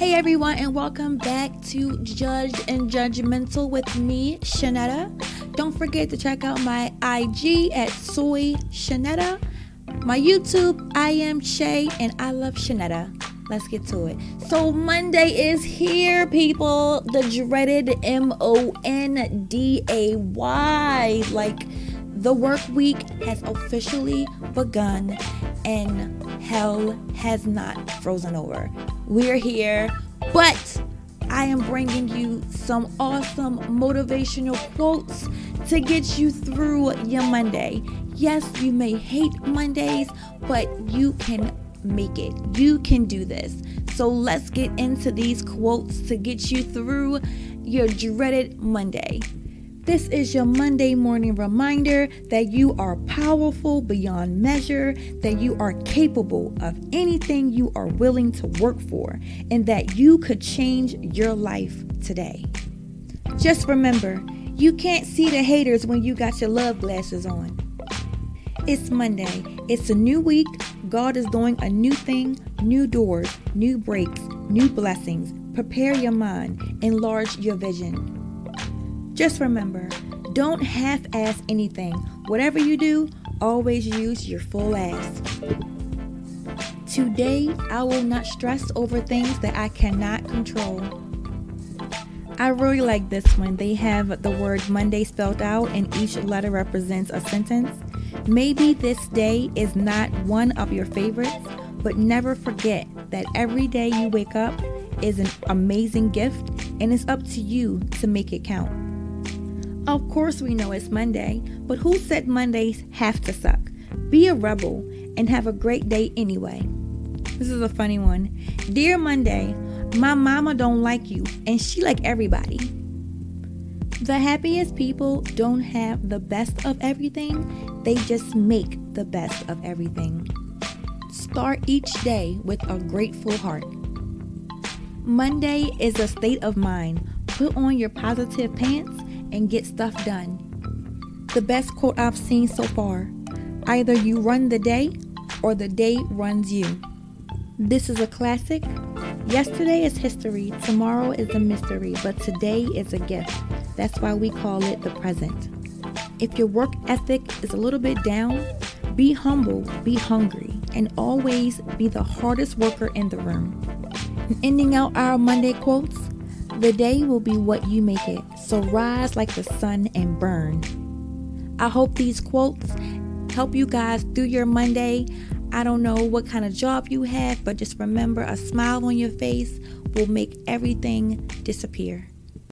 Hey everyone, and welcome back to Judged and Judgmental with me, Shanetta. Don't forget to check out my IG at Soy Shanetta, my YouTube, I am Shay, and I love Shanetta. Let's get to it. So, Monday is here, people. The dreaded M O N D A Y. Like, the work week has officially begun, and hell has not frozen over. We're here, but I am bringing you some awesome motivational quotes to get you through your Monday. Yes, you may hate Mondays, but you can make it. You can do this. So let's get into these quotes to get you through your dreaded Monday. This is your Monday morning reminder that you are powerful beyond measure, that you are capable of anything you are willing to work for, and that you could change your life today. Just remember, you can't see the haters when you got your love glasses on. It's Monday. It's a new week. God is doing a new thing, new doors, new breaks, new blessings. Prepare your mind, enlarge your vision. Just remember, don't half ass anything. Whatever you do, always use your full ass. Today, I will not stress over things that I cannot control. I really like this one. They have the word Monday spelled out, and each letter represents a sentence. Maybe this day is not one of your favorites, but never forget that every day you wake up is an amazing gift, and it's up to you to make it count. Of course, we know it's Monday, but who said Mondays have to suck? Be a rebel and have a great day anyway. This is a funny one. Dear Monday, my mama don't like you and she like everybody. The happiest people don't have the best of everything, they just make the best of everything. Start each day with a grateful heart. Monday is a state of mind. Put on your positive pants and get stuff done. The best quote I've seen so far either you run the day or the day runs you. This is a classic. Yesterday is history, tomorrow is a mystery, but today is a gift. That's why we call it the present. If your work ethic is a little bit down, be humble, be hungry, and always be the hardest worker in the room. ending out our Monday quotes, the day will be what you make it, so rise like the sun and burn. I hope these quotes help you guys through your Monday. I don't know what kind of job you have, but just remember a smile on your face will make everything disappear.